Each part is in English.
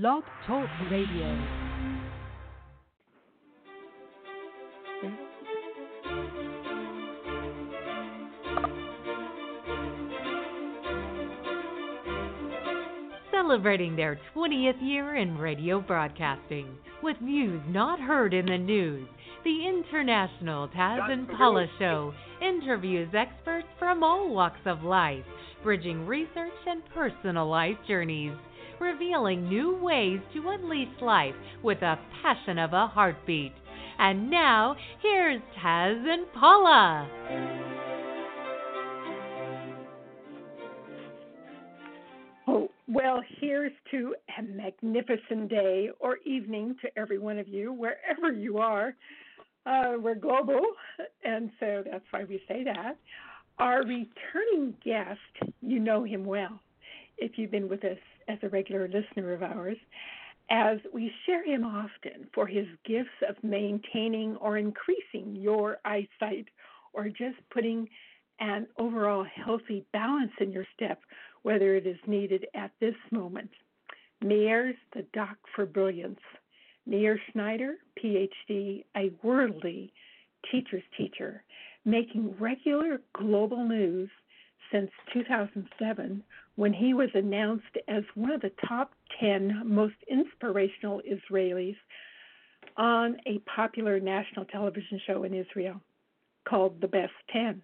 Blog Talk Radio. Celebrating their 20th year in radio broadcasting with views not heard in the news, the International Taz and Paula Show interviews experts from all walks of life, bridging research and personal life journeys revealing new ways to unleash life with a passion of a heartbeat. And now, here's Taz and Paula. Oh, well, here's to a magnificent day or evening to every one of you, wherever you are. Uh, we're global, and so that's why we say that. Our returning guest, you know him well if you've been with us as a regular listener of ours, as we share him often for his gifts of maintaining or increasing your eyesight or just putting an overall healthy balance in your step, whether it is needed at this moment. Meir's the doc for brilliance. Meir Schneider, PhD, a worldly teacher's teacher, making regular global news since 2007 when he was announced as one of the top 10 most inspirational Israelis on a popular national television show in Israel called The Best 10.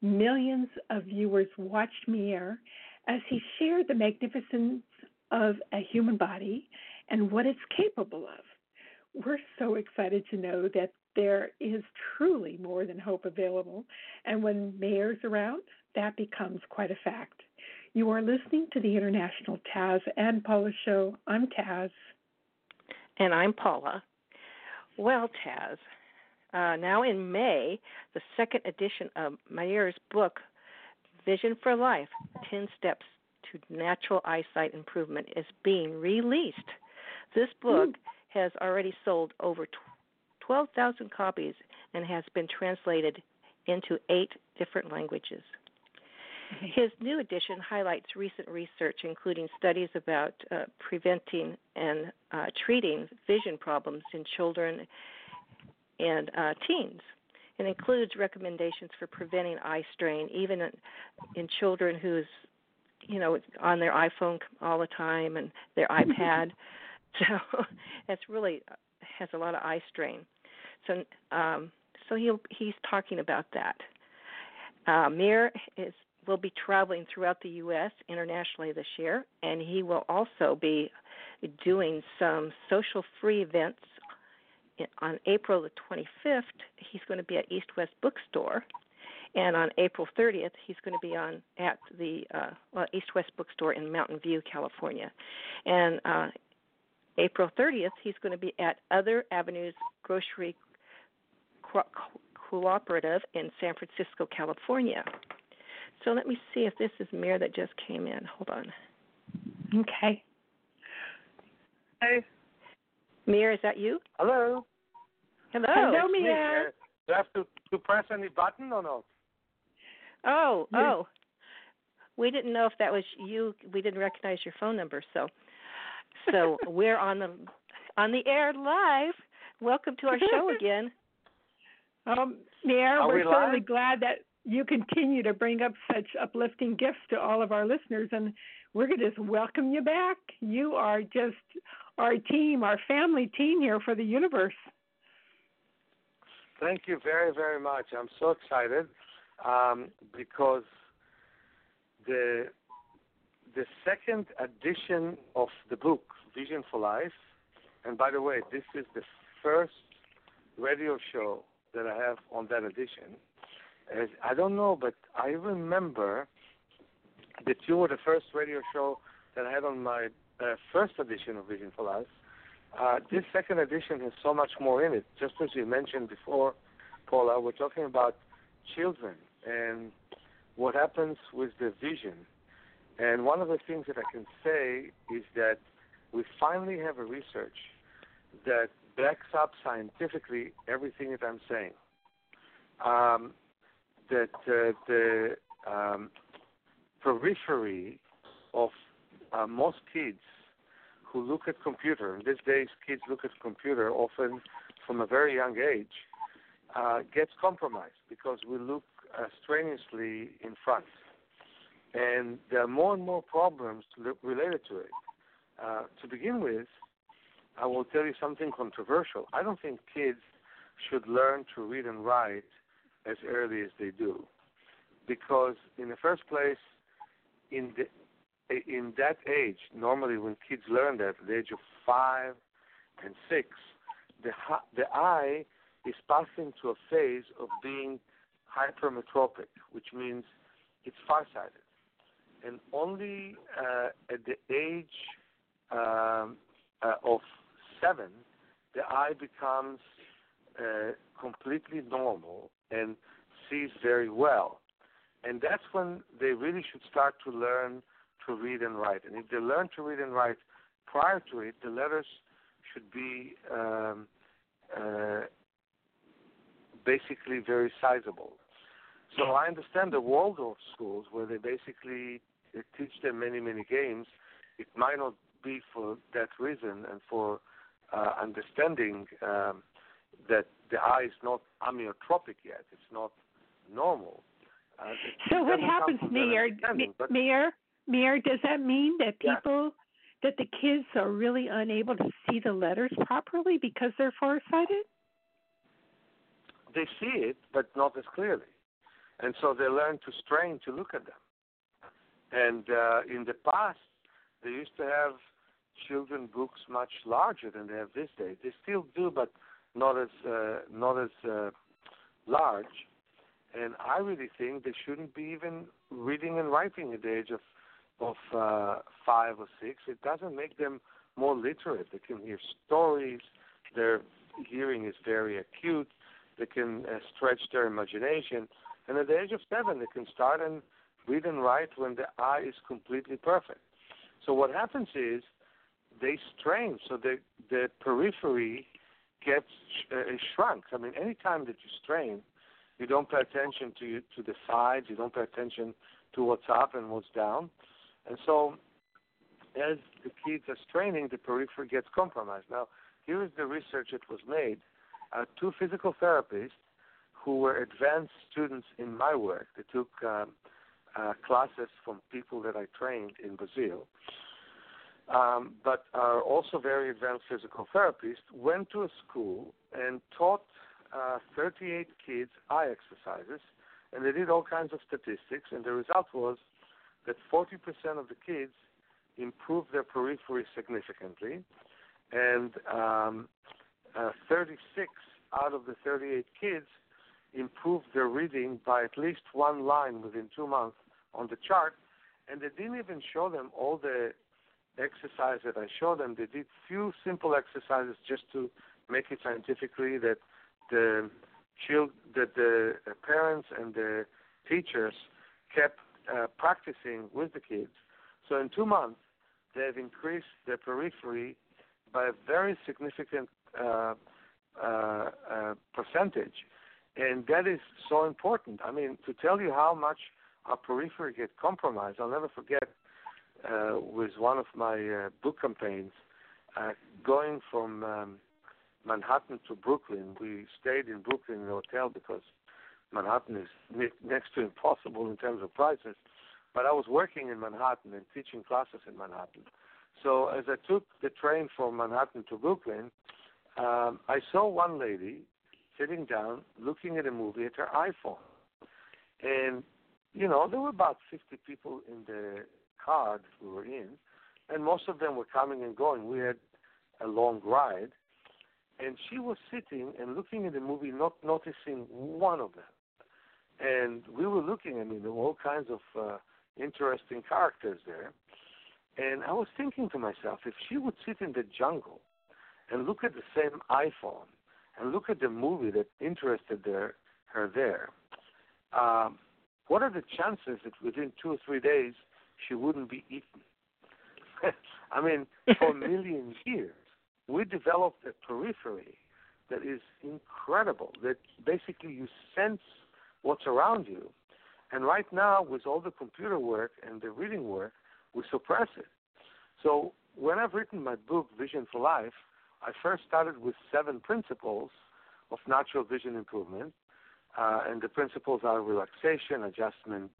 Millions of viewers watched Meir as he shared the magnificence of a human body and what it's capable of. We're so excited to know that there is truly more than hope available, and when Meir's around, that becomes quite a fact. You are listening to the International Taz and Paula Show. I'm Taz. And I'm Paula. Well, Taz, uh, now in May, the second edition of Meir's book, Vision for Life 10 Steps to Natural Eyesight Improvement, is being released. This book mm. has already sold over 12,000 copies and has been translated into eight different languages. His new edition highlights recent research, including studies about uh, preventing and uh, treating vision problems in children and uh, teens. It includes recommendations for preventing eye strain, even in, in children who's, you know, on their iPhone all the time and their iPad. so it's really uh, has a lot of eye strain. So, um, so he he's talking about that. Uh, Meir is will be traveling throughout the U.S. internationally this year, and he will also be doing some social free events. On April the 25th, he's going to be at East West Bookstore, and on April 30th, he's going to be on at the uh, well, East West Bookstore in Mountain View, California, and uh, April 30th, he's going to be at Other Avenues Grocery Co- Cooperative in San Francisco, California. So let me see if this is Meir that just came in. Hold on. Okay. Hey. Meir, is that you? Hello. Hello. Hello, Meir. Do I have to, to press any button or not? Oh, oh. We didn't know if that was you. We didn't recognize your phone number, so so we're on the on the air live. Welcome to our show again. Um, Meir, we're we certainly glad that you continue to bring up such uplifting gifts to all of our listeners, and we're going to just welcome you back. You are just our team, our family team here for the universe. Thank you very, very much. I'm so excited um, because the the second edition of the book Vision for Life, and by the way, this is the first radio show that I have on that edition as I don't know, but I remember that you were the first radio show that I had on my uh, first edition of Vision for Life. Uh, this second edition has so much more in it. Just as you mentioned before, Paula, we're talking about children and what happens with the vision. And one of the things that I can say is that we finally have a research that backs up scientifically everything that I'm saying. Um, that uh, the um, periphery of uh, most kids who look at computer, these days kids look at computer often from a very young age, uh, gets compromised because we look uh, strenuously in front. And there are more and more problems related to it. Uh, to begin with, I will tell you something controversial. I don't think kids should learn to read and write as early as they do, because in the first place, in the in that age, normally when kids learn that at the age of five and six, the the eye is passing to a phase of being hypermetropic, which means it's farsighted, and only uh, at the age um, uh, of seven, the eye becomes uh, completely normal and sees very well. And that's when they really should start to learn to read and write. And if they learn to read and write prior to it, the letters should be um, uh, basically very sizable. So I understand the Waldorf schools where they basically they teach them many, many games. It might not be for that reason and for uh, understanding um, that the eye is not emmetropic yet. It's not normal. Uh, so what happens, Meir? Mayor, Meir, does that mean that people, yeah. that the kids are really unable to see the letters properly because they're farsighted? They see it, but not as clearly, and so they learn to strain to look at them. And uh, in the past, they used to have children books much larger than they have these days. They still do, but not as uh, not as uh, large. And I really think they shouldn't be even reading and writing at the age of of uh, five or six. It doesn't make them more literate. They can hear stories. Their hearing is very acute. They can uh, stretch their imagination. And at the age of seven, they can start and read and write when the eye is completely perfect. So what happens is they strain, so the the periphery gets uh, shrunk. I mean, any time that you strain, you don't pay attention to to the sides, you don't pay attention to what's up and what's down, and so as the kids are straining, the periphery gets compromised. Now, here is the research that was made. Uh, two physical therapists who were advanced students in my work. They took um, uh, classes from people that I trained in Brazil um, but are also very advanced physical therapists, went to a school and taught uh, 38 kids eye exercises, and they did all kinds of statistics, and the result was that 40% of the kids improved their periphery significantly, and um, uh, 36 out of the 38 kids improved their reading by at least one line within two months on the chart, and they didn't even show them all the exercise that I showed them, they did few simple exercises just to make it scientifically that the child, that the parents and the teachers kept uh, practicing with the kids. So in two months, they've increased their periphery by a very significant uh, uh, uh, percentage, and that is so important. I mean, to tell you how much our periphery get compromised, I'll never forget uh, with one of my uh, book campaigns, uh, going from um, Manhattan to Brooklyn. We stayed in Brooklyn in a hotel because Manhattan is ne- next to impossible in terms of prices. But I was working in Manhattan and teaching classes in Manhattan. So as I took the train from Manhattan to Brooklyn, um, I saw one lady sitting down looking at a movie at her iPhone. And, you know, there were about 50 people in the car we were in, and most of them were coming and going. We had a long ride, and she was sitting and looking at the movie, not noticing one of them. And we were looking. I mean, there were all kinds of uh, interesting characters there. And I was thinking to myself, if she would sit in the jungle and look at the same iPhone and look at the movie that interested her, her there, um, what are the chances that within two or three days she wouldn't be eaten. I mean, for a million years, we developed a periphery that is incredible, that basically you sense what's around you. And right now, with all the computer work and the reading work, we suppress it. So when I've written my book, Vision for Life, I first started with seven principles of natural vision improvement. Uh, and the principles are relaxation, adjustment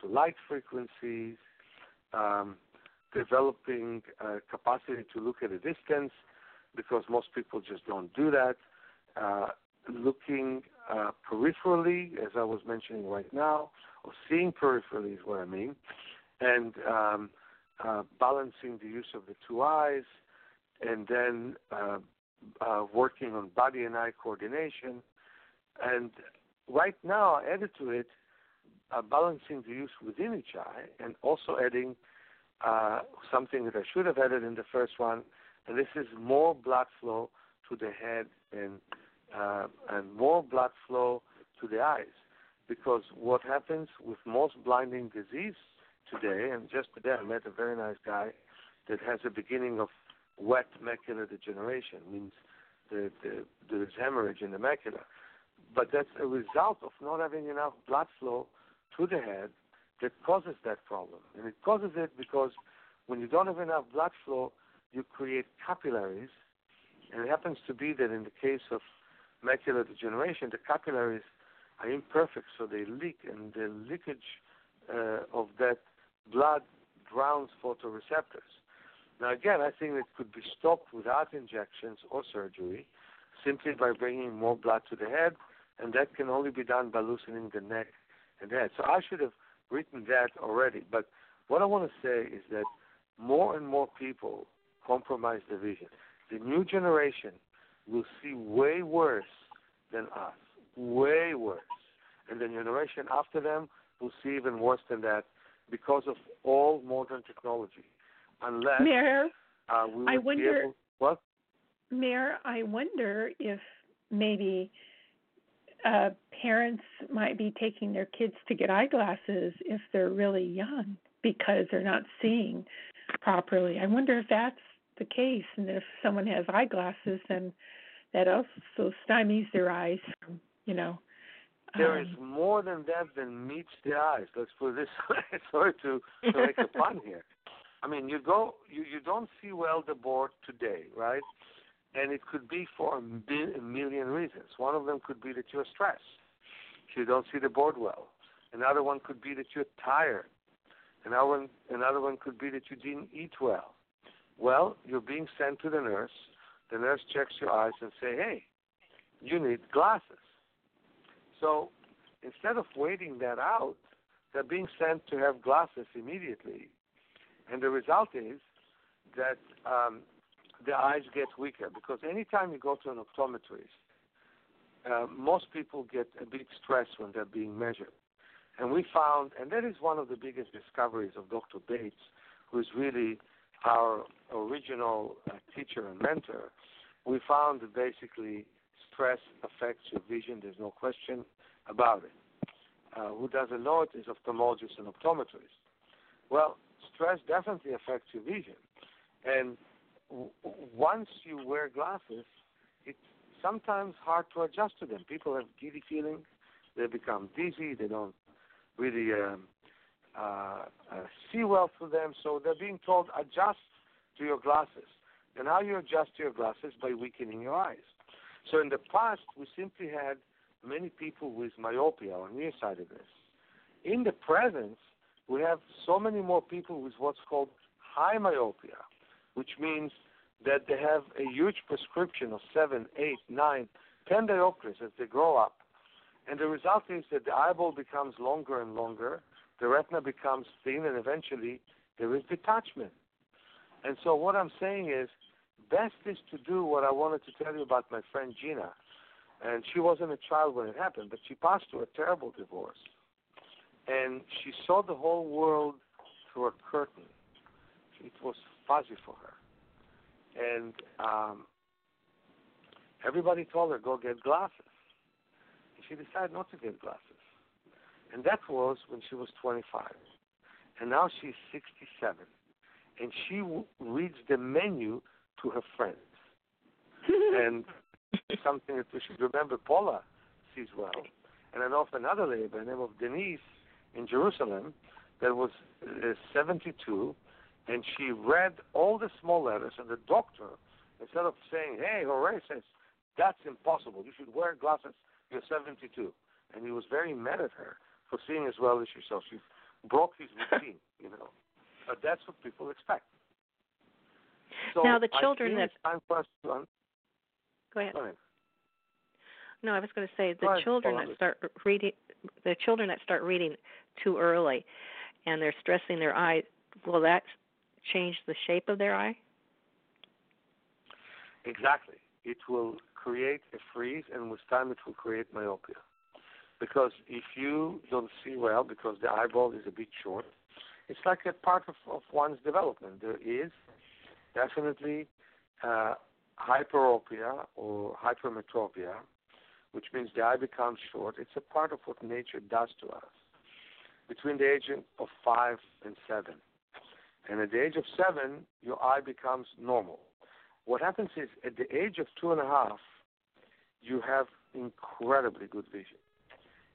to light frequencies, um, developing capacity to look at a distance, because most people just don't do that. Uh, looking uh, peripherally, as I was mentioning right now, or seeing peripherally is what I mean, and um, uh, balancing the use of the two eyes, and then uh, uh, working on body and eye coordination. And right now, added to it uh, balancing the use within each eye, and also adding uh, something that I should have added in the first one, and this is more blood flow to the head and uh, and more blood flow to the eyes. Because what happens with most blinding disease today, and just today I met a very nice guy that has a beginning of wet macular degeneration, means the, the, there is hemorrhage in the macula. But that's a result of not having enough blood flow to the head that causes that problem. And it causes it because when you don't have enough blood flow, you create capillaries. And it happens to be that in the case of macular degeneration, the capillaries are imperfect, so they leak, and the leakage uh, of that blood drowns photoreceptors. Now, again, I think it could be stopped without injections or surgery, simply by bringing more blood to the head, and that can only be done by loosening the neck and head. So I should have written that already. But what I want to say is that more and more people compromise the vision. The new generation will see way worse than us, way worse. And the generation after them will see even worse than that because of all modern technology. Unless Meir, uh, we I wonder- able, what? Meir, I wonder if maybe uh, parents might be taking their kids to get eyeglasses if they're really young because they're not seeing properly. I wonder if that's the case, and if someone has eyeglasses, then that also stymies their eyes from, you know. There is um, more than that than meets the eyes. Let's put it this way. Sorry to, to make a pun here. I mean, you go, you, you don't see well the board today, right? And it could be for a, million reasons. One of them could be that you're stressed. You don't see the board well. Another one could be that you're tired. Another one, another one could be that you didn't eat well. Well, you're being sent to the nurse. The nurse checks your eyes and say, "Hey, you need glasses." So instead of waiting that out, they're being sent to have glasses immediately, and the result is that um, the eyes get weaker because anytime you go to an optometrist, uh, most people get a bit stressed when they're being measured. And we found, and that is one of the biggest discoveries of Dr. Bates, who is really our original uh, teacher and mentor. We found that basically stress affects your vision. There's no question about it. Uh, who doesn't know it is ophthalmologists and optometrists. Well, stress definitely affects your vision. And w- once you wear glasses, it's sometimes hard to adjust to them. People have giddy feelings. They become dizzy. They don't really um, uh, uh, see well through them. So they're being told adjust to your glasses. And how you adjust to your glasses by weakening your eyes. So in the past, we simply had many people with myopia or nearsightedness. In the present, we have so many more people with what's called high myopia, which means that they have a huge prescription of seven, eight, nine, ten diopters as they grow up. And the result is that the eyeball becomes longer and longer, the retina becomes thin, and eventually there is detachment. And so what I'm saying is, best is to do what I wanted to tell you about my friend Gina. And she wasn't a child when it happened, but she passed through a terrible divorce. And she saw the whole world through a curtain. It was fuzzy for her. And um, everybody told her, go get glasses. And she decided not to get glasses. And that was when she was 25. And now she's 67. And she w- reads the menu to her friends. and something that we should remember Paula sees well. And I know of another lady by the name of Denise in Jerusalem that was uh, 72, And she read all the small letters, and the doctor, instead of saying, "Hey, hooray," says, "That's impossible. You should wear glasses. You're 72." And he was very mad at her for seeing as well as she saw. She broke his routine, you know. But that's what people expect. So now the children I that it's time for us to un- go ahead. go ahead. No, I was going to say the ahead, children that start reading, the children that start reading too early, and they're stressing their eyes. Well, that change the shape of their eye? Exactly. It will create a freeze, and with time, it will create myopia. Because if you don't see well, because the eyeball is a bit short, it's like a part of, of one's development. There is definitely uh, hyperopia or hypermetropia, which means the eye becomes short. It's a part of what nature does to us between the age of five and seven. And at the age of seven, your eye becomes normal. What happens is at the age of two and a half, you have incredibly good vision.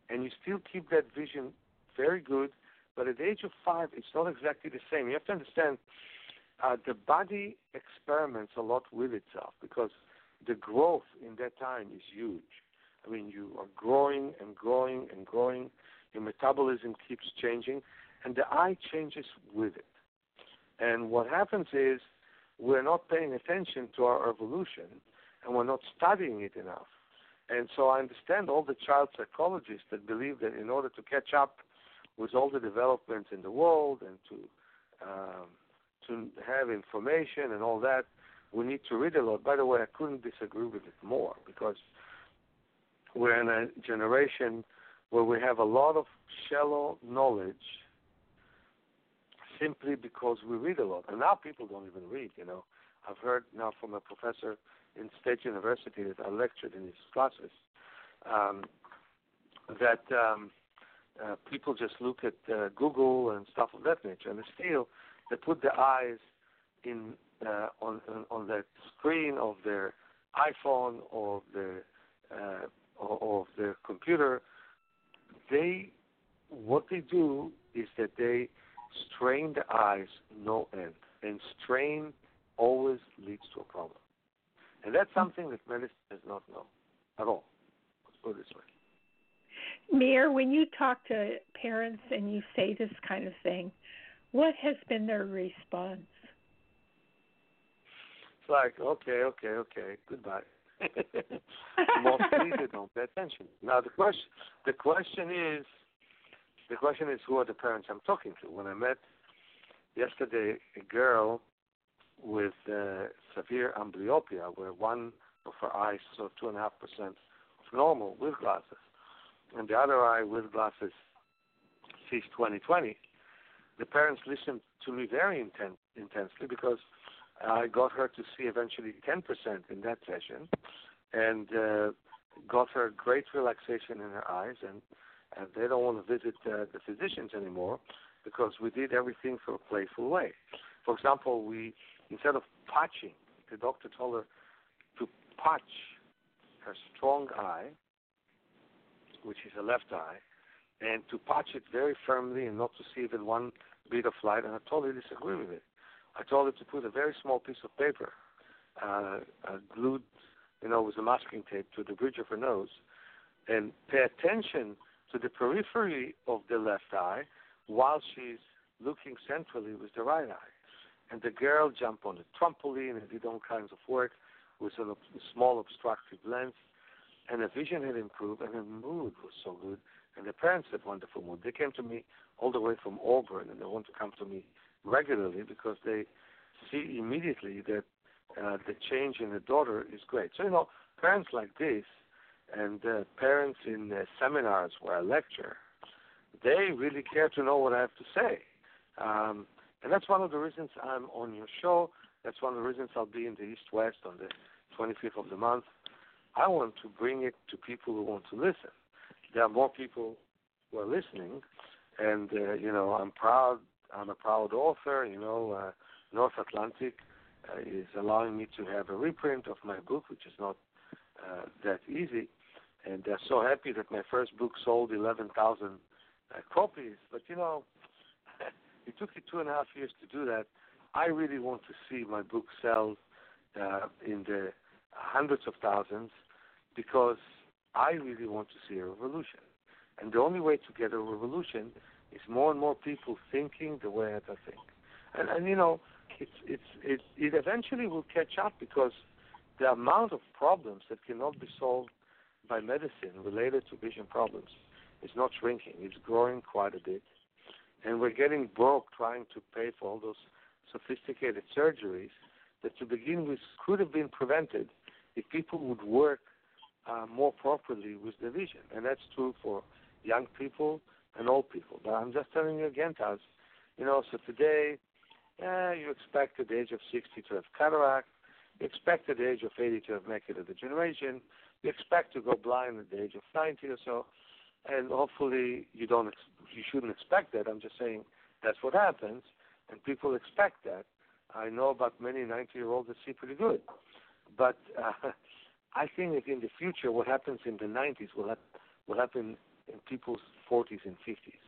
And you still keep that vision very good, but at the age of five, it's not exactly the same. You have to understand uh, the body experiments a lot with itself because the growth in that time is huge. I mean, you are growing and growing and growing. Your metabolism keeps changing, and the eye changes with it. And what happens is we're not paying attention to our evolution, and we're not studying it enough. And so I understand all the child psychologists that believe that in order to catch up with all the developments in the world and to um, to have information and all that, we need to read a lot. By the way, I couldn't disagree with it more because we're in a generation where we have a lot of shallow knowledge simply because we read a lot. And now people don't even read, you know. I've heard now from a professor in State University that I lectured in his classes um, that um, uh, people just look at uh, Google and stuff of that nature, and still they put their eyes in uh, on, on on the screen of their iPhone or their uh, or, or their computer. They what they do is that they strain the eyes no end, and strain always leads to a problem. And that's something that medicine does not know at all. Let's put it this way. Meir, when you talk to parents and you say this kind of thing, what has been their response? It's like, okay, okay, okay, goodbye. Mostly they don't pay attention. Now the question, the question is, the question is, who are the parents I'm talking to? When I met yesterday a girl with uh, severe amblyopia, where one of her eyes saw two and a half percent of normal with glasses, and the other eye with glasses sees 20/20. The parents listened to me very inten- intensely because I got her to see eventually 10% in that session, and uh, got her great relaxation in her eyes, and, and they don't want to visit uh, the physicians anymore because we did everything for a playful way. For example, we instead of patching, the doctor told her to patch her strong eye, which is a left eye, and to patch it very firmly and not to see even one bit of light. And I totally disagree with it. I told her to put a very small piece of paper uh, uh, glued, you know, with a masking tape to the bridge of her nose, and pay attention to the periphery of the left eye while she's looking centrally with the right eye. And the girl jumped on the trampoline and did all kinds of work with a small obstructive lens. And her vision had improved, and her mood was so good. And the parents had wonderful mood. They came to me all the way from Auburn, and they want to come to me regularly because they see immediately that uh, the change in the daughter is great. So, you know, parents like this and parents in seminars where I lecture, they really care to know what I have to say. Um, and that's one of the reasons I'm on your show. That's one of the reasons I'll be in the East West on the 25th of the month. I want to bring it to people who want to listen. There are more people who are listening, and uh, you know I'm proud. I'm a proud author. You know, uh, North Atlantic uh, is allowing me to have a reprint of my book, which is not uh, that easy. And they're so happy that my first book sold 11,000 uh, copies. But you know, it took me two and a half years to do that. I really want to see my book sell uh, in the hundreds of thousands because I really want to see a revolution. And the only way to get a revolution is more and more people thinking the way I think. And, and you know, it's, it's, it, it eventually will catch up because the amount of problems that cannot be solved by medicine related to vision problems is not shrinking. It's growing quite a bit. And we're getting broke trying to pay for all those sophisticated surgeries that to begin with could have been prevented if people would work uh, more properly with the vision. And that's true for young people and old people. But I'm just telling you again, Taz, you know, so today, eh, you expect at the age of 60 to have cataract, you expect at the age of 80 to have macular degeneration, you expect to go blind at the age of 90 or so, and hopefully you don't, you shouldn't expect that. I'm just saying that's what happens, and people expect that. I know about many 90-year-olds that see pretty good, but uh, I think that in the future, what happens in the 90s will, ha- will happen in people's 40s and 50s.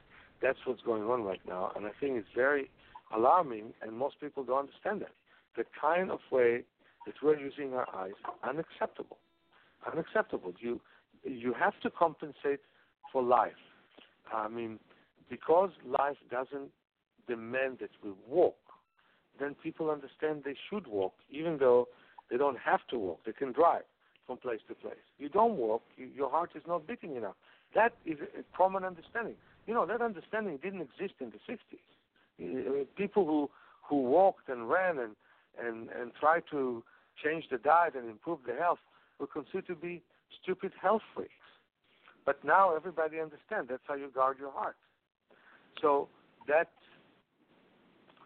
That's what's going on right now, and I think it's very alarming, and most people don't understand that. The kind of way that we're using our eyes is unacceptable. Unacceptable. You you have to compensate for life. I mean, because life doesn't demand that we walk, then people understand they should walk, even though they don't have to walk. They can drive from place to place. You don't walk, you, your heart is not beating enough. That is a common understanding. You know, that understanding didn't exist in the 60s. Uh, people who, who walked and ran and, and, and tried to change the diet and improve the health were considered to be stupid health freaks. But now everybody understands that's how you guard your heart. So that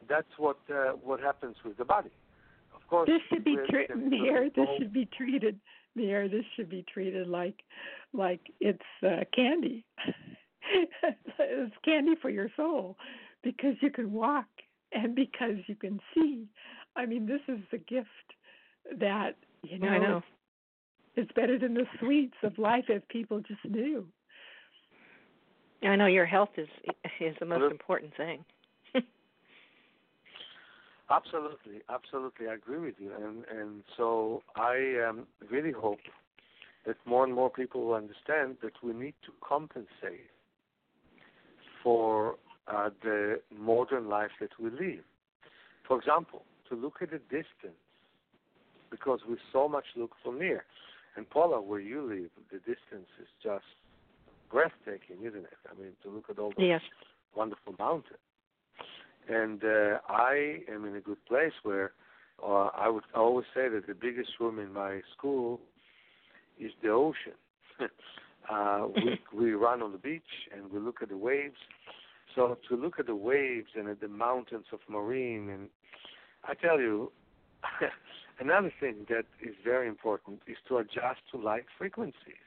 that's what uh, what happens with the body. Of course, this should be tre- Meir, This should be treated, Meir. This should be treated like like it's uh, candy. it's candy for your soul because you can walk and because you can see. I mean, this is the gift that you know. I know. It's better than the sweets of life if people just knew. I know your health is is the most important thing. absolutely, absolutely, I agree with you, and and so I um, really hope that more and more people will understand that we need to compensate for uh, the modern life that we live. For example, to look at the distance, because we so much look from near. And Paula, where you live, the distance is just breathtaking, isn't it? I mean, to look at all those yes. wonderful mountains. And uh, I am in a good place where uh, I would always say that the biggest room in my school is the ocean. uh, we we run on the beach and we look at the waves. So to look at the waves and at the mountains of Marin, and I tell you, another thing that is very important is to adjust to light frequencies.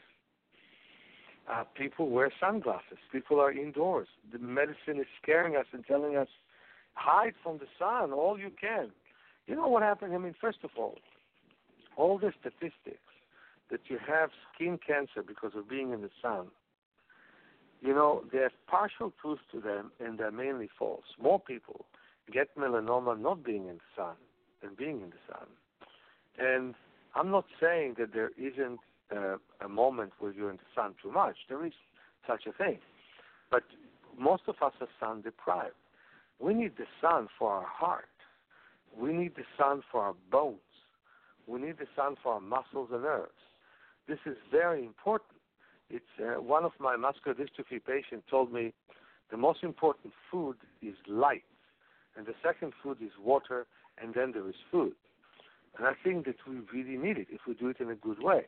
Uh, people wear sunglasses. People are indoors. The medicine is scaring us and telling us, hide from the sun all you can. You know what happened? I mean, first of all, all the statistics that you have skin cancer because of being in the sun, you know, have partial truth to them and they're mainly false. More people get melanoma not being in the sun than being in the sun. And I'm not saying that there isn't uh, a moment where you're in the sun too much. There is such a thing. But most of us are sun deprived. We need the sun for our heart. We need the sun for our bones. We need the sun for our muscles and nerves. This is very important. It's uh, one of my muscular dystrophy patients told me the most important food is light, and the second food is water, and then there is food. And I think that we really need it if we do it in a good way.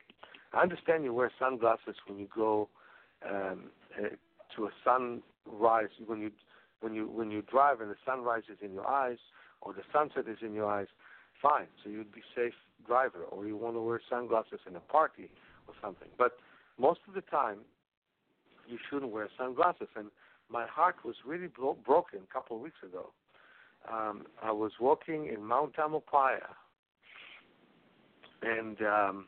I understand you wear sunglasses when you go um, uh, to a sunrise when you when you when you drive and the sunrise is in your eyes or the sunset is in your eyes. Fine, so you'd be safe driver, or you want to wear sunglasses in a party or something. But most of the time, you shouldn't wear sunglasses. And my heart was really bro- broken a couple of weeks ago. Um, I was walking in Mount Tamalpais, and um,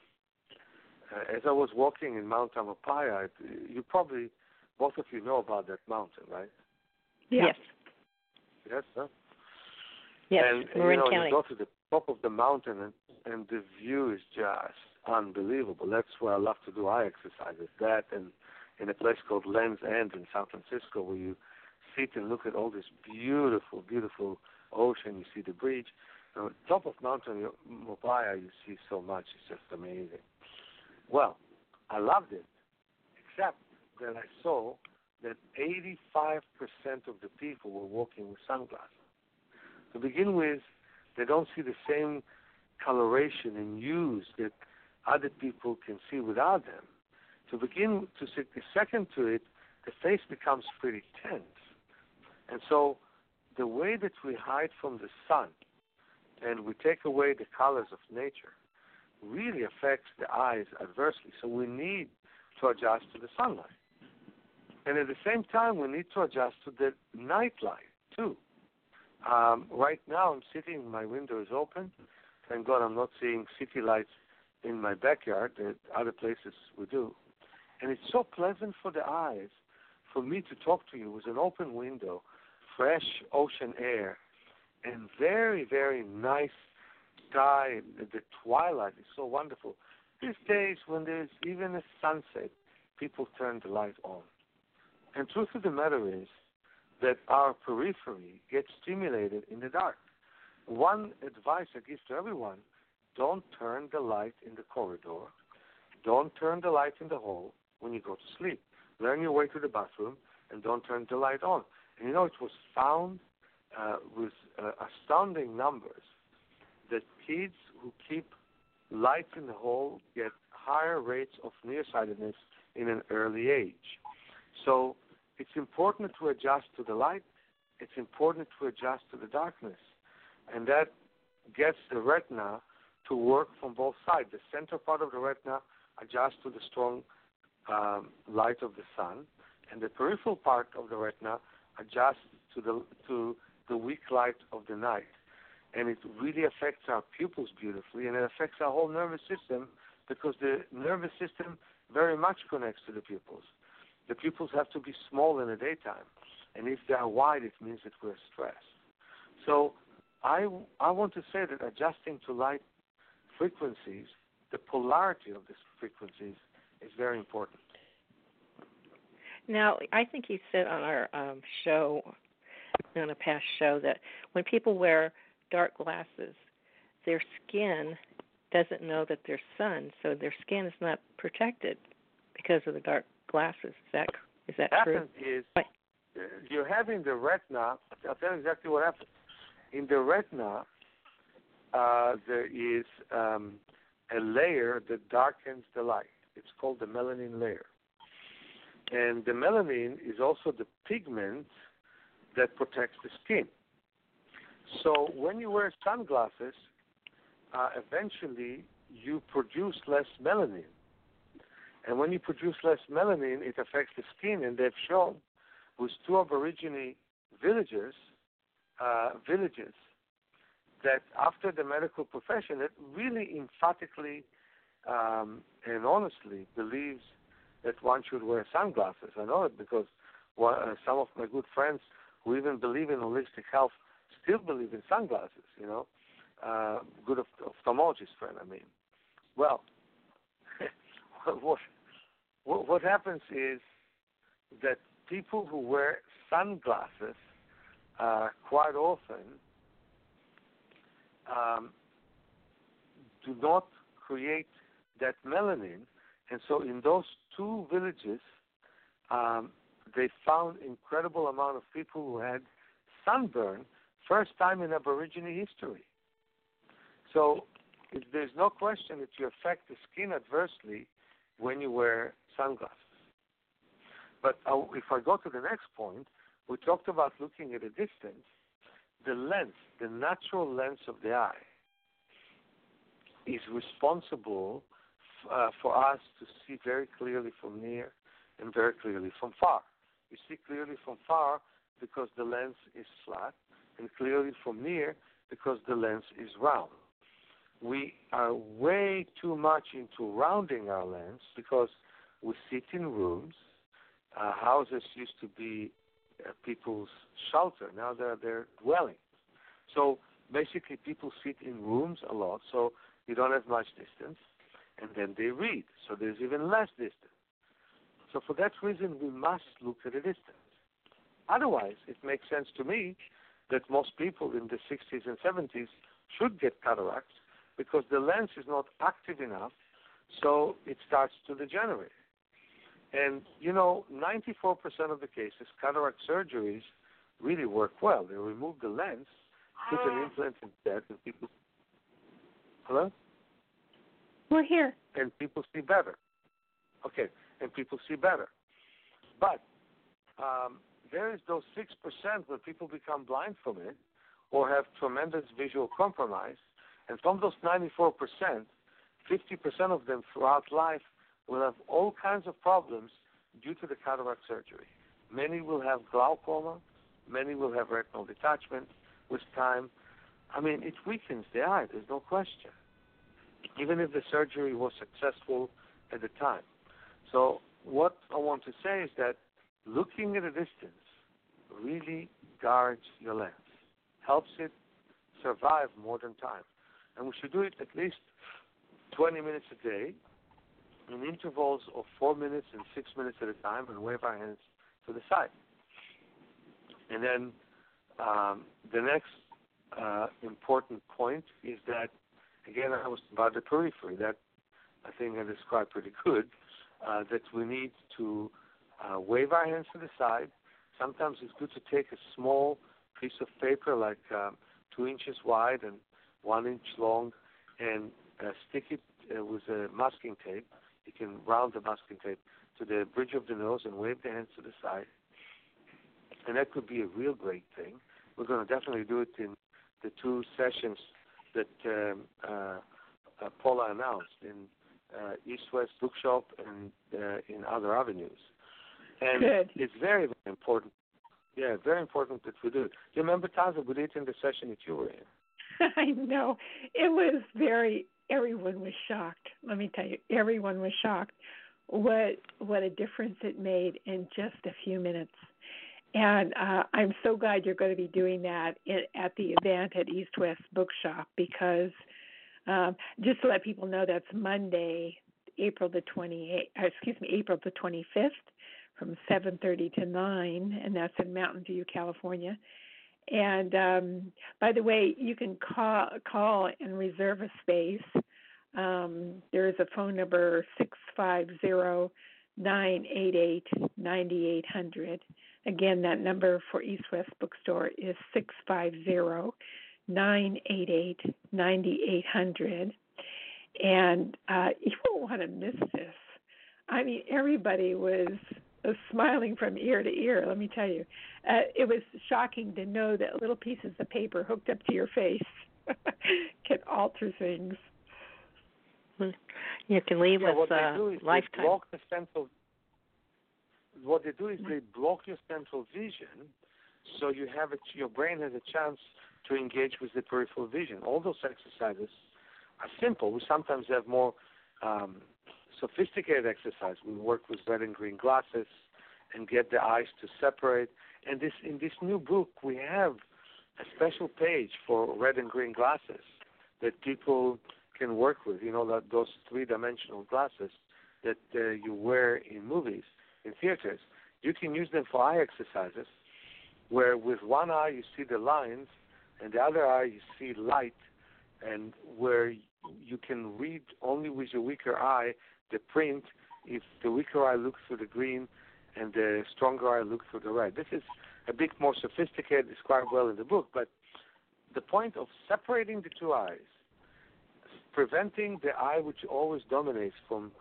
uh, as I was walking in Mount Tamalpais, you probably both of you know about that mountain, right? Yeah. Yes. Yes, huh? Yes, and Marin you know, County. you go to the top of the mountain, and, and the view is just unbelievable. That's where I love to do eye exercises. That and in a place called Lands End in San Francisco, where you sit and look at all this beautiful, beautiful ocean. You see the beach. On top of Mount Tamalpais, you see so much. It's just amazing. Well, I loved it, except that I saw that 85% of the people were walking with sunglasses. To begin with, they don't see the same coloration and hues that other people can see without them. To begin to sit the second to it, the face becomes pretty tense. And so the way that we hide from the sun and we take away the colors of nature really affects the eyes adversely. So we need to adjust to the sunlight. And at the same time, we need to adjust to the night light too. Um, right now, I'm sitting, my window is open. Thank God I'm not seeing city lights in my backyard. At other places we do. And it's so pleasant for the eyes for me to talk to you with an open window, fresh ocean air, and very, very nice sky. The twilight is so wonderful. These days, when there's even a sunset, people turn the light on. And truth of the matter is that our periphery gets stimulated in the dark. One advice I give to everyone don't turn the light in the corridor, don't turn the light in the hall when you go to sleep. Learn your way to the bathroom and don't turn the light on. And you know, it was found uh, with uh, astounding numbers that kids who keep lights in the hall get higher rates of nearsightedness in an early age. So it's important to adjust to the light. It's important to adjust to the darkness. And that gets the retina to work from both sides. The center part of the retina adjusts to the strong um, light of the sun, and the peripheral part of the retina adjusts to the to the weak light of the night. And it really affects our pupils beautifully, and it affects our whole nervous system because the nervous system very much connects to the pupils. The pupils have to be small in the daytime, and if they are wide, it means that we're stressed. So I, I want to say that adjusting to light frequencies, the polarity of these frequencies, is very important. Now, I think you said on our um, show, on a past show, that when people wear dark glasses, their skin doesn't know that they're sun, so their skin is not protected because of the dark glasses. Is that is that what true? happens is uh, you're having the retina. I'll tell you exactly what happens. In the retina, uh, there is um, a layer that darkens the light. It's called the melanin layer. And the melanin is also the pigment that protects the skin. So when you wear sunglasses, uh, eventually you produce less melanin. And when you produce less melanin, it affects the skin. And they've shown with two Aborigine villages, uh, villages, that after the medical profession, that really emphatically um, and honestly believes that one should wear sunglasses. I know it because one, uh, some of my good friends who even believe in holistic health still believe in sunglasses. You know, uh, good ophthalmologist friend. I mean, well, what what what happens is that people who wear sunglasses uh, quite often um, do not create that melanin, and so in those two villages, um, they found incredible amount of people who had sunburn, first time in Aborigine history. So there's no question that you affect the skin adversely when you wear sunglasses. But uh, if I go to the next point, we talked about looking at a distance. The lens, the natural lens of the eye, is responsible uh, for us to see very clearly from near and very clearly from far. You see clearly from far because the lens is flat, and clearly from near because the lens is round. We are way too much into rounding our lens because we sit in rooms. Uh, houses used to be uh, people's shelter. Now they're their dwellings. So basically people sit in rooms a lot, so you don't have much distance, and then they read, so there's even less distance. So for that reason, we must look at a distance. Otherwise, it makes sense to me that most people in the 60s and 70s should get cataracts because the lens is not active enough, so it starts to degenerate. And you know, 94% of the cases, cataract surgeries really work well. They remove the lens, put an implant instead, and people. Hello. We're here. And people see better. Okay, and people see better. But um, there is those six percent where people become blind from it, or have tremendous visual compromise, and from those 94 percent, 50 percent of them throughout life will have all kinds of problems due to the cataract surgery. Many will have glaucoma, many will have retinal detachment with time. I mean, it weakens the eye, there's no question, even if the surgery was successful at the time. So, what I want to say is that looking at a distance really guards your lens, helps it survive more than time. And we should do it at least 20 minutes a day in intervals of four minutes and six minutes at a time and wave our hands to the side. And then um, the next uh, important point is that, again, I was about the periphery. That I think I described pretty good. Uh, that we need to uh, wave our hands to the side. Sometimes it's good to take a small piece of paper, like um, two inches wide and one inch long, and uh, stick it with a masking tape you can round the masking tape to the bridge of the nose and wave the hands to the side. And that could be a real great thing. We're going to definitely do it in the two sessions that um, uh, uh, Paula announced in East West Bookshop and uh, in other avenues. And Good. it's very, very important. Yeah, very important that we do it. Do you remember, Taza, we did it in the session that you were in? I know. It was very everyone was shocked. Let me tell you, everyone was shocked what what a difference it made in just a few minutes. And uh, I'm so glad you're going to be doing that in, at the event at East West Bookshop because um, just to let people know that's Monday, April the 28th, uh, excuse me, April the 25th from 7:30 to 9, and that's in Mountain View, California. And um, by the way, you can call call and reserve a space. Um, there is a phone number six five zero nine eight eight ninety eight hundred. Again, that number for East West Bookstore is six five zero nine eight eight ninety eight hundred. And uh, you won't want to miss this. I mean, everybody was smiling from ear to ear. Let me tell you, uh, it was shocking to know that little pieces of paper hooked up to your face can alter things. Hmm. You can leave yeah, with what uh, they do is lifetime. They block the central. What they do is they block your central vision, so you have a, your brain has a chance to engage with the peripheral vision. All those exercises are simple. We sometimes have more um, sophisticated exercise. We work with red and green glasses and get the eyes to separate. And this in this new book we have a special page for red and green glasses that people can work with. You know that those three-dimensional glasses that uh, you wear in movies, in theaters. You can use them for eye exercises, where with one eye you see the lines, and the other eye you see light, and where you can read only with your weaker eye the print if the weaker eye looks through the green and the stronger eye looks through the red. This is a bit more sophisticated, described well in the book, but the point of separating the two eyes, preventing the eye which always dominates from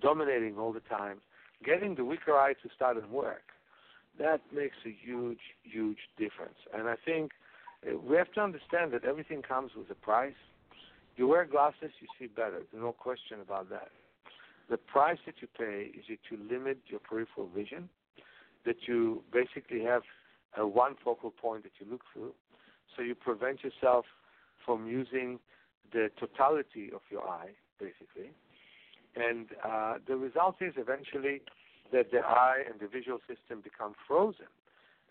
dominating all the time, getting the weaker eye to start and work, that makes a huge, huge difference. And I think uh, we have to understand that everything comes with a price. You wear glasses, you see better. There's no question about that. The price that you pay is that you limit your peripheral vision, that you basically have a one focal point that you look through, so you prevent yourself from using the totality of your eye, basically. And uh, the result is eventually that the eye and the visual system become frozen.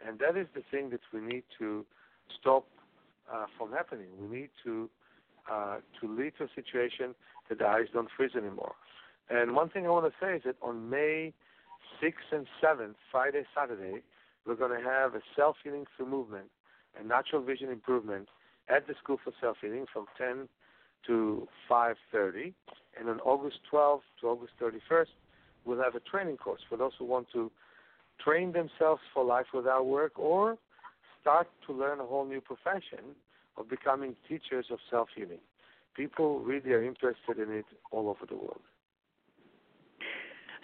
And that is the thing that we need to stop uh, from happening. We need to uh, to lead to a situation that the eyes don't freeze anymore. And one thing I want to say is that on May 6th and 7th, Friday, Saturday, we're going to have a self-healing through movement and natural vision improvement at the School for Self-Healing from 10 to 5.30. And on August 12th to August 31st, we'll have a training course for those who want to train themselves for life without work or start to learn a whole new profession of becoming teachers of self healing. People really are interested in it all over the world.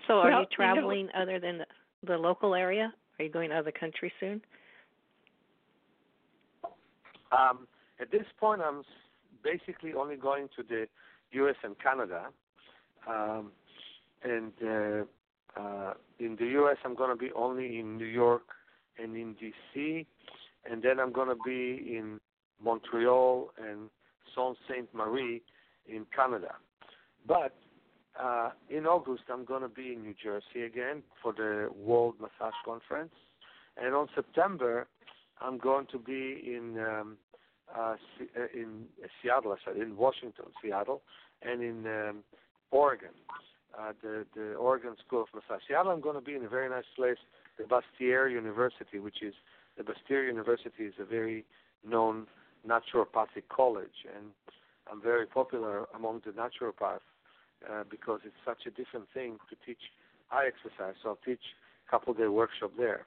So, are Well, you traveling you know- other than the, the local area? Are you going to other countries soon? Um, at this point, I'm basically only going to the U.S. and Canada. Um, and uh, uh, in the U.S., I'm going to be only in New York and in D.C., and then I'm going to be in Montreal and Sault Ste. Marie in Canada. But uh, in August, I'm going to be in New Jersey again for the World Massage Conference. And on September, I'm going to be in um, uh, uh, in Seattle, I said, in Washington, Seattle, and in um, Oregon, uh, the the Oregon School of Massage. Seattle, I'm going to be in a very nice place, the Bastyr University, which is the Bastyr University is a very known naturopathic college, and I'm very popular among the naturopaths uh, because it's such a different thing to teach eye exercise. So I'll teach a couple day workshop there.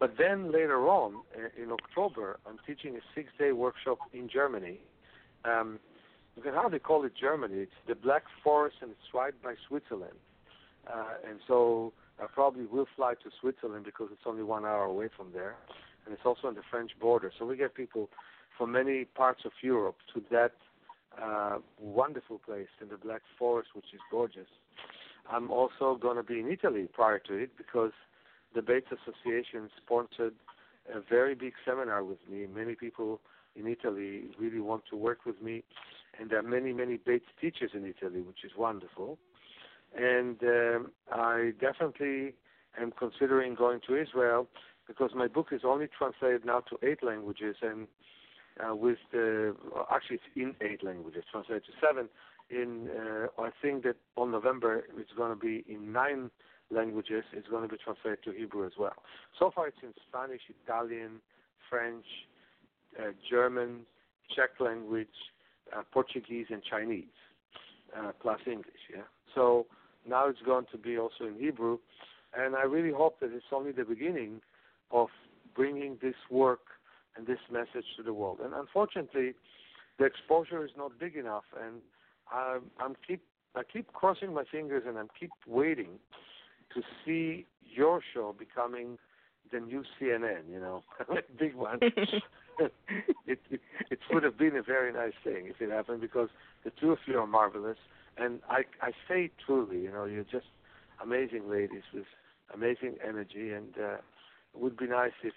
But then later on, uh, in October, I'm teaching a six-day workshop in Germany. Um, you can hardly call it Germany. It's the Black Forest, and it's right by Switzerland. Uh, and so I probably will fly to Switzerland because it's only one hour away from there, and it's also on the French border. So we get people from many parts of Europe to that uh, wonderful place in the Black Forest, which is gorgeous. I'm also going to be in Italy prior to it because the Bates Association sponsored a very big seminar with me. Many people in Italy really want to work with me, and there are many, many great teachers in Italy, which is wonderful. And um, I definitely am considering going to Israel because my book is only translated now to eight languages, and uh, with the actually it's in eight languages, translated to seven. In uh, I think that on November it's going to be in nine languages. It's going to be translated to Hebrew as well. So far it's in Spanish, Italian, French, uh, German, Czech language, uh, Portuguese, and Chinese, uh, plus English. Yeah. So now it's going to be also in Hebrew, and I really hope that it's only the beginning of bringing this work and this message to the world. And unfortunately, the exposure is not big enough, and I'm, I'm keep I keep crossing my fingers and I'm keep waiting to see your show becoming the new CNN. You know, big one. it, it it would have been a very nice thing if it happened because the two of you are marvelous, and I I say truly. You know, you're just amazing ladies with amazing energy, and uh, it would be nice if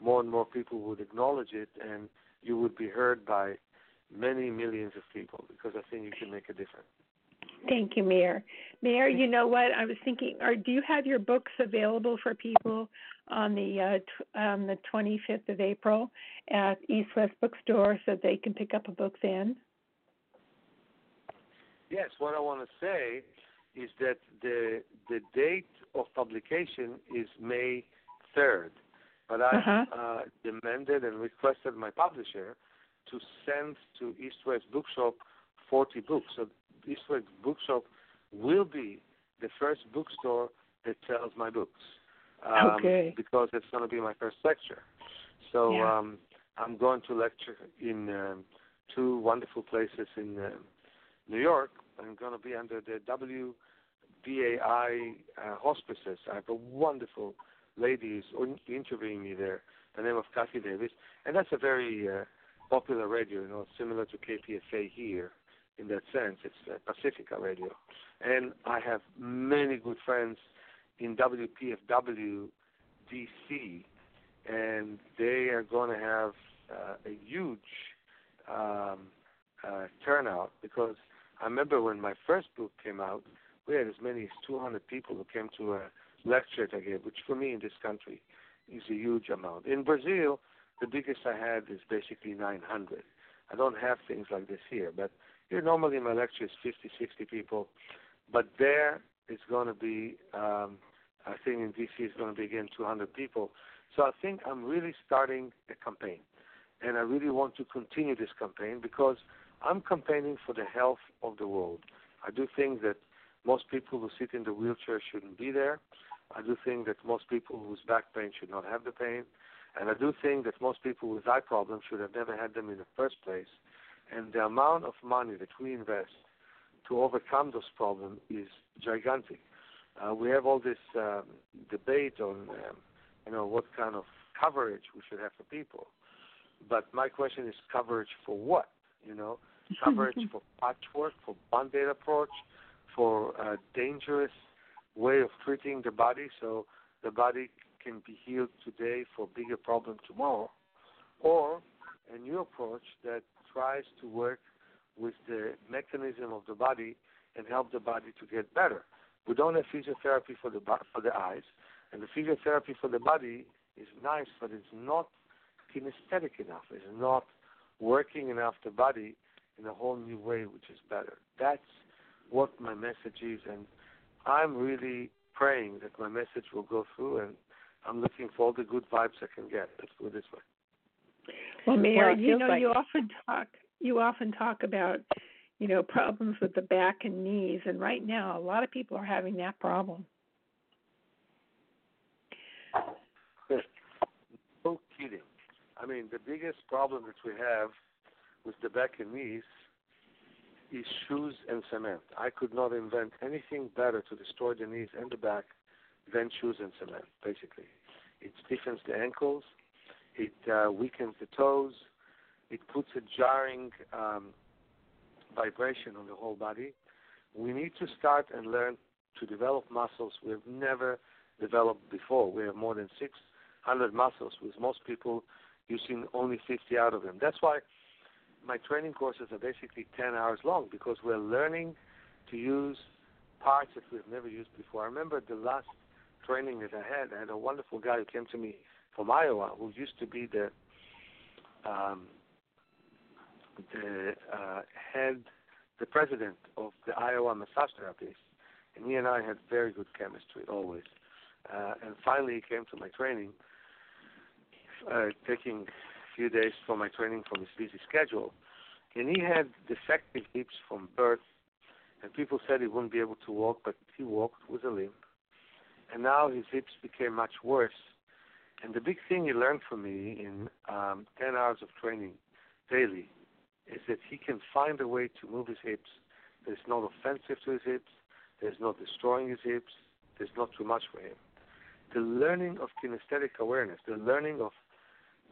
more and more people would acknowledge it, and you would be heard by many millions of people because I think you can make a difference. Thank you, Meir. Meir, you know what? I was thinking, are do you have your books available for people on the uh, t- um, the 25th of April at East West Bookstore so they can pick up a book then? Yes, what I want to say is that the the date of publication is May 3rd, but I Uh-huh. uh, demanded and requested my publisher to send to East West Bookshop 40 books. So East West Bookshop will be the first bookstore that sells my books. Um, Okay. Because it's going to be my first lecture. So Yeah. um, I'm going to lecture in um, two wonderful places in uh, New York. I'm going to be under the WBAI uh, hospices. I have a wonderful lady who's interviewing me there, the name of Kathy Davis, and that's a very uh, popular radio, you know, similar to KPFA here in that sense. It's uh, Pacifica Radio. And I have many good friends in WPFW DC, and they are going to have uh, a huge um, uh, turnout because I remember when my first book came out, we had as many as 200 people who came to a lecture that I gave, which for me in this country is a huge amount. In Brazil, the biggest I had is basically 900. I don't have things like this here, but here normally my lecture is 50, 60 people, but there it's going to be, um, I think in DC it's going to be again 200 people. So I think I'm really starting a campaign, and I really want to continue this campaign because I'm campaigning for the health of the world. I do think that most people who sit in the wheelchair shouldn't be there. I do think that most people whose back pain should not have the pain. And I do think that most people with eye problems should have never had them in the first place. And the amount of money that we invest to overcome those problems is gigantic. Uh, we have all this um, debate on, um, you know, what kind of coverage we should have for people. But my question is coverage for what? You know, coverage for patchwork, for band-aid approach, for a dangerous way of treating the body so the body can be healed today for bigger problem tomorrow, or a new approach that tries to work with the mechanism of the body and help the body to get better. We don't have physiotherapy for the for the eyes, and the physiotherapy for the body is nice, but it's not kinesthetic enough. It's not working enough the body in a whole new way, which is better. That's what my message is, and I'm really praying that my message will go through, and I'm looking for all the good vibes I can get. Let's put it this way. Well, Meir, well, you know, like... you often talk you often talk about you know problems with the back and knees, and right now a lot of people are having that problem. no kidding. I mean, the biggest problem that we have with the back and knees is shoes and cement. I could not invent anything better to destroy the knees and the back than shoes and cement, basically. It stiffens the ankles, it uh, weakens the toes, it puts a jarring um, vibration on the whole body. We need to start and learn to develop muscles we've never developed before. We have more than 600 muscles, with most people using only 50 out of them. That's why my training courses are basically 10 hours long because we're learning to use parts that we've never used before. I remember the last training that I had, I had a wonderful guy who came to me from Iowa who used to be the um, the uh, head, the president of the Iowa massage therapists, and he and I had very good chemistry always. Uh, and finally, he came to my training, uh, taking few days for my training from his busy schedule. And he had defective hips from birth, and people said he wouldn't be able to walk, but he walked with a limp. And now his hips became much worse. And the big thing he learned from me in um, 10 hours of training daily is that he can find a way to move his hips. That's not offensive to his hips, there's not destroying his hips, there's not too much for him. The learning of kinesthetic awareness, the learning of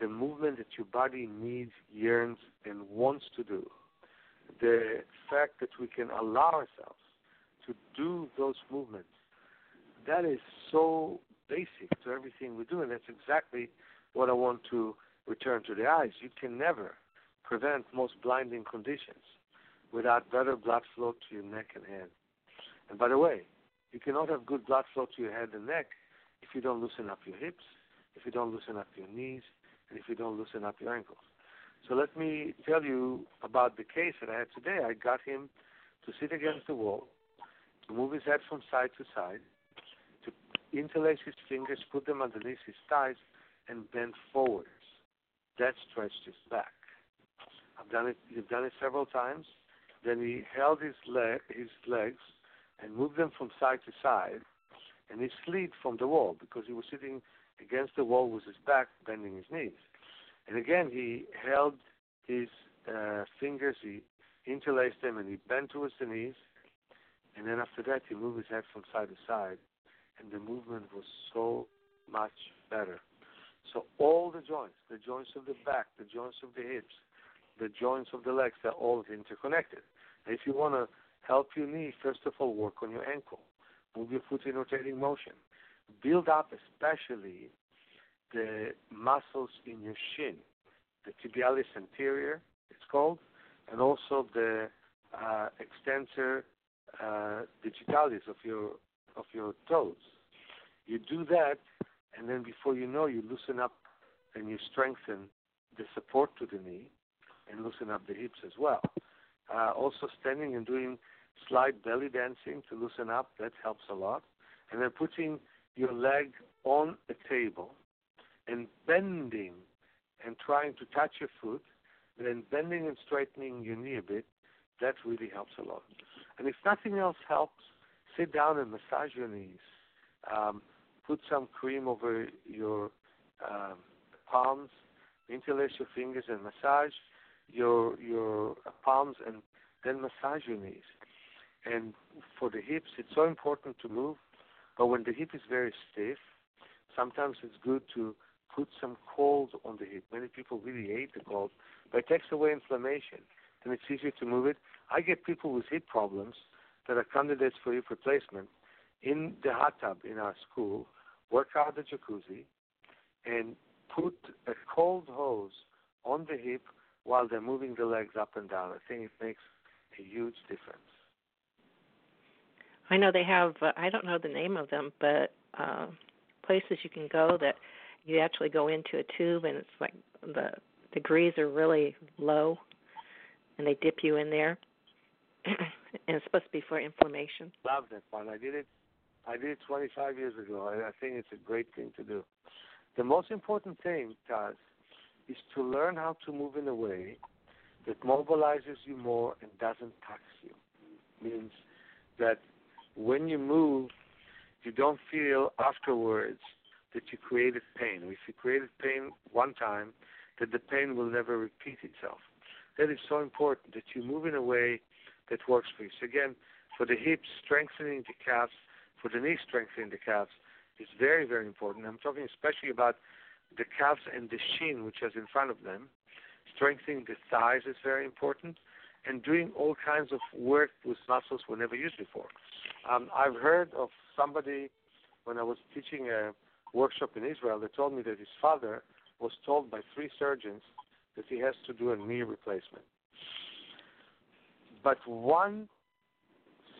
the movement that your body needs, yearns, and wants to do, the fact that we can allow ourselves to do those movements, that is so basic to everything we do, and that's exactly what I want to return to the eyes. You can never prevent most blinding conditions without better blood flow to your neck and head. And by the way, you cannot have good blood flow to your head and neck if you don't loosen up your hips, if you don't loosen up your knees, and if you don't loosen up your ankles. So let me tell you about the case that I had today. I got him to sit against the wall, to move his head from side to side, interlace his fingers, put them underneath his thighs, and bend forwards. That stretched his back. I've done it. You've done it several times. Then he held his leg, his legs, and moved them from side to side, and he slid from the wall because he was sitting against the wall with his back, bending his knees. And again, he held his uh, fingers, he interlaced them, and he bent towards the knees. And then after that, he moved his head from side to side, and the movement was so much better. So all the joints, the joints of the back, the joints of the hips, the joints of the legs, they're all interconnected. And if you want to help your knee, first of all, work on your ankle. Move your foot in rotating motion build up especially the muscles in your shin, the tibialis anterior, it's called, and also the uh, extensor uh, digitalis of your of your toes. You do that, and then before you know, you loosen up and you strengthen the support to the knee and loosen up the hips as well. Uh, also, standing and doing slight belly dancing to loosen up, that helps a lot. And then putting your leg on a table and bending and trying to touch your foot, then bending and straightening your knee a bit, that really helps a lot. And if nothing else helps, sit down and massage your knees. Um, put some cream over your um, palms, interlace your fingers and massage your your palms and then massage your knees. And for the hips, it's so important to move, but when the hip is very stiff, sometimes it's good to put some cold on the hip. Many people really hate the cold, but it takes away inflammation, and it's easier to move it. I get people with hip problems that are candidates for hip replacement in the hot tub in our school, work out the jacuzzi, and put a cold hose on the hip while they're moving the legs up and down. I think it makes a huge difference. I know they have. Uh, I don't know the name of them, but uh, places you can go that you actually go into a tube and it's like the degrees are really low, and they dip you in there, and it's supposed to be for inflammation. Love that one. I did it. I did it 25 years ago. I, I think it's a great thing to do. The most important thing, Taz, is to learn how to move in a way that mobilizes you more and doesn't tax you. Means that when you move, you don't feel afterwards that you created pain. If you created pain one time, that the pain will never repeat itself. That is so important that you move in a way that works for you. So again, for the hips, strengthening the calves, for the knees, strengthening the calves is very, very important. I'm talking especially about the calves and the shin, which is in front of them. Strengthening the thighs is very important, and doing all kinds of work with muscles we never used before. Um, I've heard of somebody when I was teaching a workshop in Israel. They told me that his father was told by three surgeons that he has to do a knee replacement. But one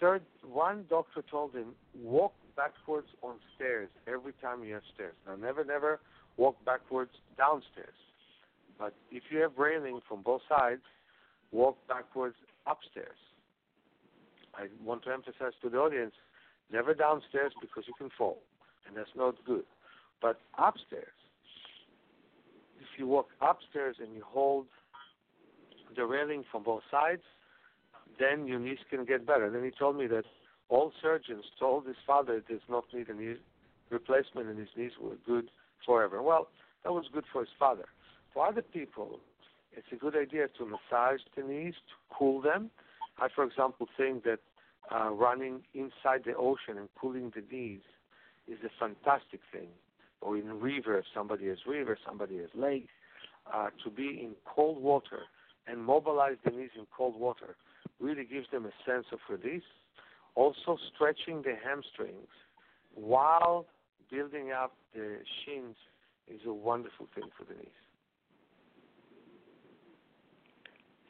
third, one doctor told him walk backwards on stairs every time you have stairs. Now, never, never walk backwards downstairs. But if you have railing from both sides, walk backwards upstairs. I want to emphasize to the audience never downstairs because you can fall, and that's not good. But upstairs, if you walk upstairs and you hold the railing from both sides, then your knees can get better. Then he told me that all surgeons told his father it does not need a knee replacement and his knees were good forever. Well, that was good for his father. For other people, it's a good idea to massage the knees to cool them. I, for example, think that uh, running inside the ocean and cooling the knees is a fantastic thing. Or in river, if somebody has river, somebody has lake, uh, to be in cold water and mobilize the knees in cold water really gives them a sense of release. Also, stretching the hamstrings while building up the shins is a wonderful thing for the knees.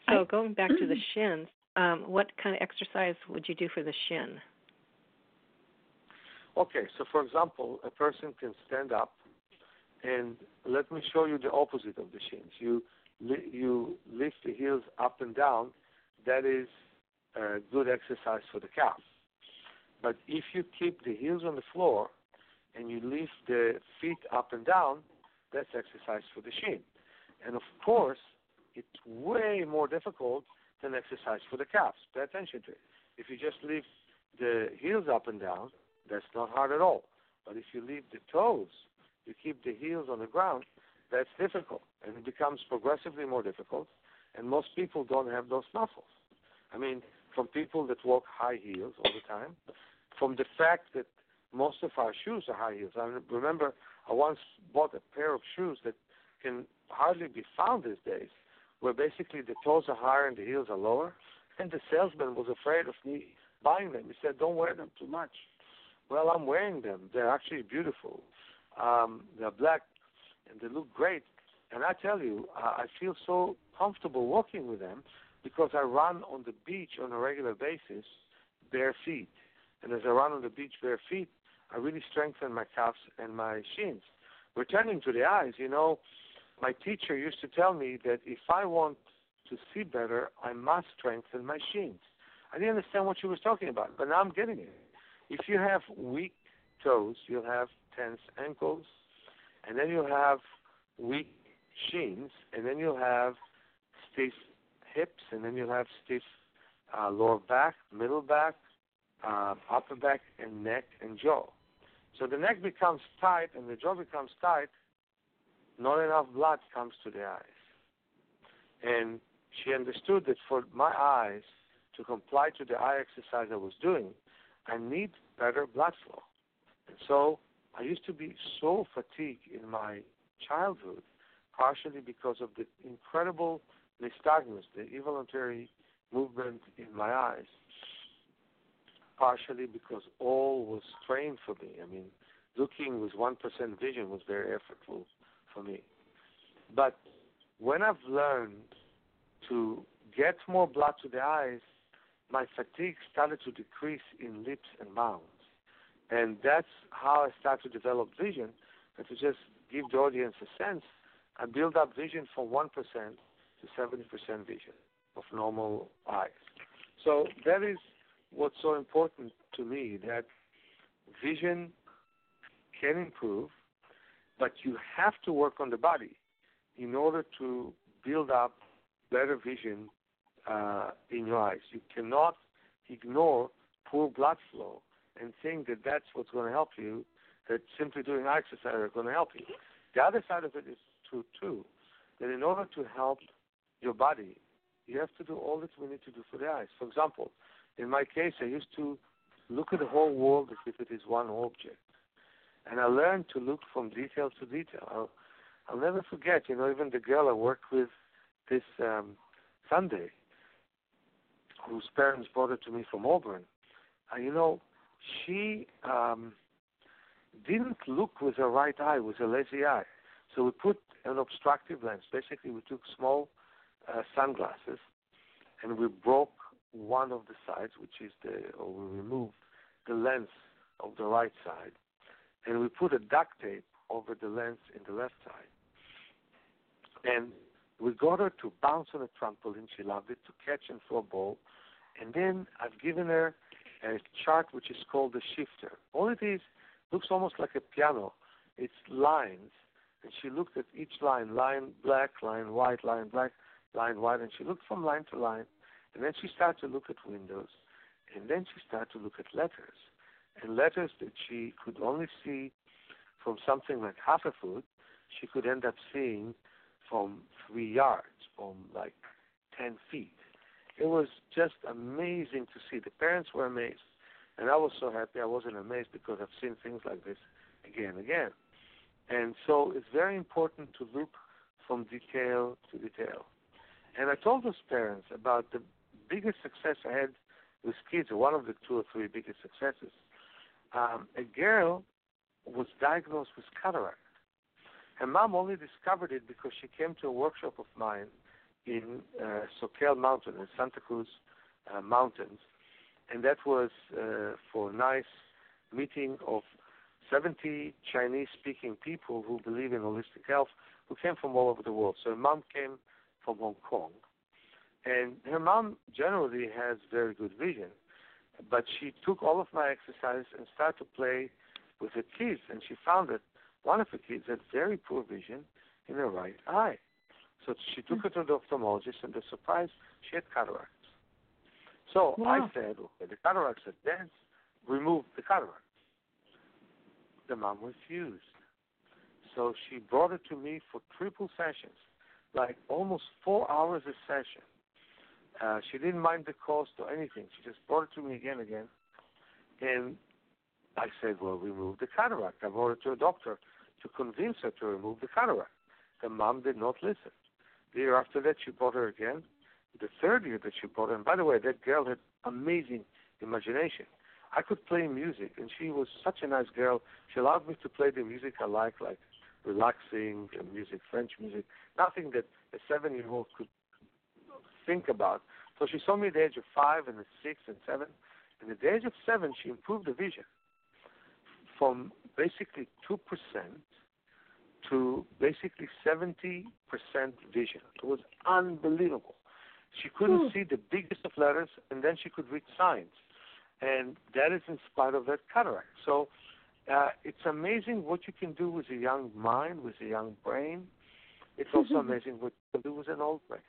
So, going back to the shins, um, what kind of exercise would you do for the shin? Okay, so for example, a person can stand up, and let me show you the opposite of the shins. You you lift the heels up and down. That is a good exercise for the calf. But if you keep the heels on the floor and you lift the feet up and down, that's exercise for the shin. And of course, it's way more difficult than exercise for the calves. Pay attention to it. If you just lift the heels up and down, that's not hard at all. But if you leave the toes, you keep the heels on the ground, that's difficult. And it becomes progressively more difficult. And most people don't have those muscles. I mean, from people that walk high heels all the time, from the fact that most of our shoes are high heels. I remember I once bought a pair of shoes that can hardly be found these days, where basically the toes are higher and the heels are lower. And the salesman was afraid of me buying them. He said, "Don't wear them too much." Well, I'm wearing them. They're actually beautiful. Um, they're black and they look great. And I tell you, I feel so comfortable walking with them because I run on the beach on a regular basis bare feet. And as I run on the beach bare feet, I really strengthen my calves and my shins. Returning to the eyes, you know, my teacher used to tell me that if I want to see better, I must strengthen my shins. I didn't understand what she was talking about, but now I'm getting it. If you have weak toes, you'll have tense ankles, and then you'll have weak shins, and then you'll have stiff hips, and then you'll have stiff uh, lower back, middle back, uh, upper back, and neck and jaw. So the neck becomes tight and the jaw becomes tight. Not enough blood comes to the eyes. And she understood that for my eyes to comply to the eye exercise I was doing, I need better blood flow. And so I used to be so fatigued in my childhood, partially because of the incredible nystagmus, the involuntary movement in my eyes, partially because all was strained for me. I mean, looking with 1% vision was very effortful for me. But when I've learned to get more blood to the eyes, my fatigue started to decrease in lips and mouths. And that's how I started to develop vision. And to just give the audience a sense, I build up vision from 1% to 70% vision of normal eyes. So that is what's so important to me that vision can improve, but you have to work on the body in order to build up better vision uh, in your eyes. You cannot ignore poor blood flow and think that that's what's going to help you, that simply doing exercise is going to help you. The other side of it is true too, that in order to help your body, you have to do all that we need to do for the eyes. For example, in my case, I used to look at the whole world as if it is one object. And I learned to look from detail to detail. I'll, I'll never forget, you know, even the girl I worked with this um, Sunday, whose parents brought her to me from Auburn. Uh, you know, she um, didn't look with her right eye, with a lazy eye. So we put an obstructive lens. Basically, we took small uh, sunglasses and we broke one of the sides, which is the, or we removed the lens of the right side, and we put a duct tape over the lens in the left side. And we got her to bounce on a trampoline. She loved it, to catch and throw a ball. And then I've given her a chart which is called the shifter. All it is looks almost like a piano. It's lines, and she looked at each line: line black, line white, line black, line white, and she looked from line to line. And then she started to look at windows, and then she started to look at letters, and letters that she could only see from something like half a foot, she could end up seeing from three yards, from like 10 feet. It was just amazing to see. The parents were amazed. And I was so happy I wasn't amazed because I've seen things like this again and again. And so it's very important to look from detail to detail. And I told those parents about the biggest success I had with kids, one of the two or three biggest successes. Um, a girl was diagnosed with cataract. Her mom only discovered it because she came to a workshop of mine in uh, Soquel Mountain, in Santa Cruz uh, Mountains, and that was uh, for a nice meeting of 70 Chinese-speaking people who believe in holistic health, who came from all over the world. So her mom came from Hong Kong, and her mom generally has very good vision, but she took all of my exercises and started to play with her kids, and she found that one of the kids had very poor vision in her right eye. So she took her to the ophthalmologist, and the surprise, she had cataracts. So wow. I said, okay, the cataracts are dense, remove the cataracts. The mom refused. So she brought it to me for triple sessions, like almost four hours a session. Uh, she didn't mind the cost or anything. She just brought it to me again and again. And I said, well, remove the cataract. I brought it to a doctor to convince her to remove the cataract. The mom did not listen. The year after that, she brought her again. The third year that she brought her, and by the way, that girl had amazing imagination. I could play music, and she was such a nice girl. She allowed me to play the music I like, like relaxing music, French music, nothing that a seven-year-old could think about. So she saw me at the age of five and at six and seven. And at the age of seven, she improved the vision from basically 2% to basically 70% vision. It was unbelievable. She couldn't see the biggest of letters, and then she could read signs. And that is in spite of that cataract. So uh, it's amazing what you can do with a young mind, with a young brain. It's also amazing what you can do with an old brain.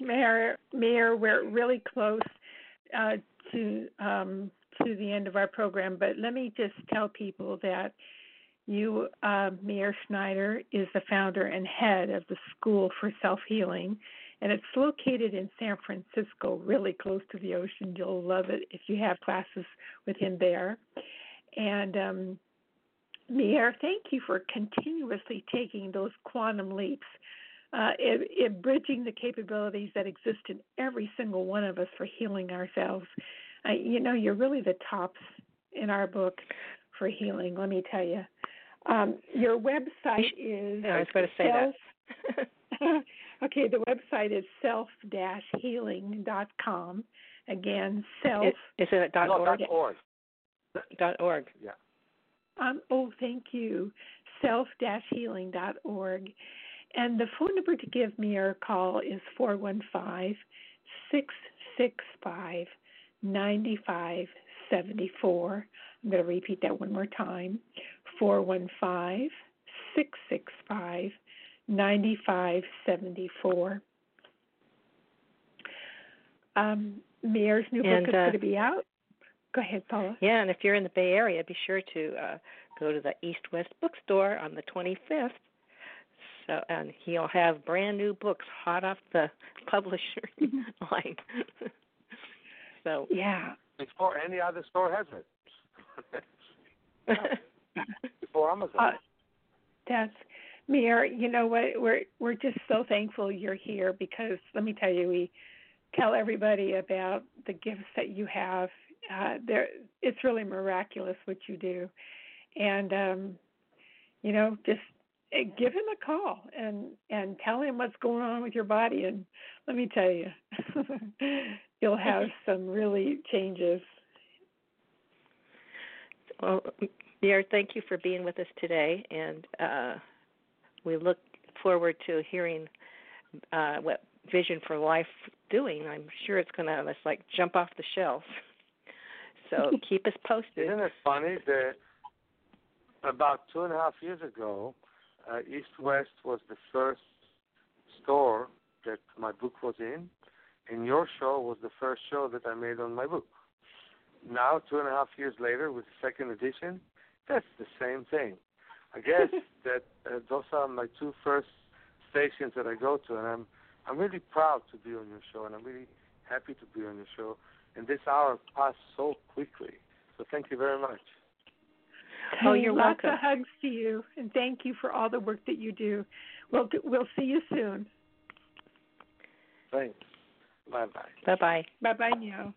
Meir, Meir, we're really close uh, to um, to the end of our program, but let me just tell people that you, uh, Meir Schneider, is the founder and head of the School for Self Healing, and it's located in San Francisco, really close to the ocean. You'll love it if you have classes with him there. And um, Meir, thank you for continuously taking those quantum leaps uh, in, in bridging the capabilities that exist in every single one of us for healing ourselves. Uh, you know, you're really the tops in our book for healing. Let me tell you. Um, your website is. Yeah, I was going to say self, that. okay, the website is self-healing.com. Again, self. Is, is it dot no, org? Dot org. Dot org. Yeah. Um, oh, thank you. Self-healing.org. And the phone number to give me a call is 415 665 9574. I'm going to repeat that one more time 415 665 9574. Um, Meir's new And, book is uh, going to be out. Go ahead, Paula. Yeah, and if you're in the Bay Area, be sure to uh, go to the East West Bookstore on the 25th. So, and he'll have brand new books hot off the publisher line. so, Yeah. Before any other store has it. Before Amazon. Uh, that's Meir. You know what? We're we're just so thankful you're here because let me tell you, we tell everybody about the gifts that you have. Uh, there, it's really miraculous what you do, and um, you know, just uh, give him a call and and tell him what's going on with your body. And let me tell you, you'll have some really changes. well, Meir, thank you for being with us today, and uh, we look forward to hearing uh, what Vision for Life doing. I'm sure it's going to have us like jump off the shelf. So keep us posted. Isn't it funny that about two and a half years ago, uh, East West was the first store that my book was in, and your show was the first show that I made on my book. Now, two and a half years later, with the second edition, that's the same thing. I guess that uh, those are my two first stations that I go to, and I'm I'm really proud to be on your show, and I'm really happy to be on your show. And this hour passed so quickly, so thank you very much. Oh, you're Lots welcome. of hugs to you, and thank you for all the work that you do. We'll we'll see you soon. Thanks. Bye bye. Bye bye. Bye bye now.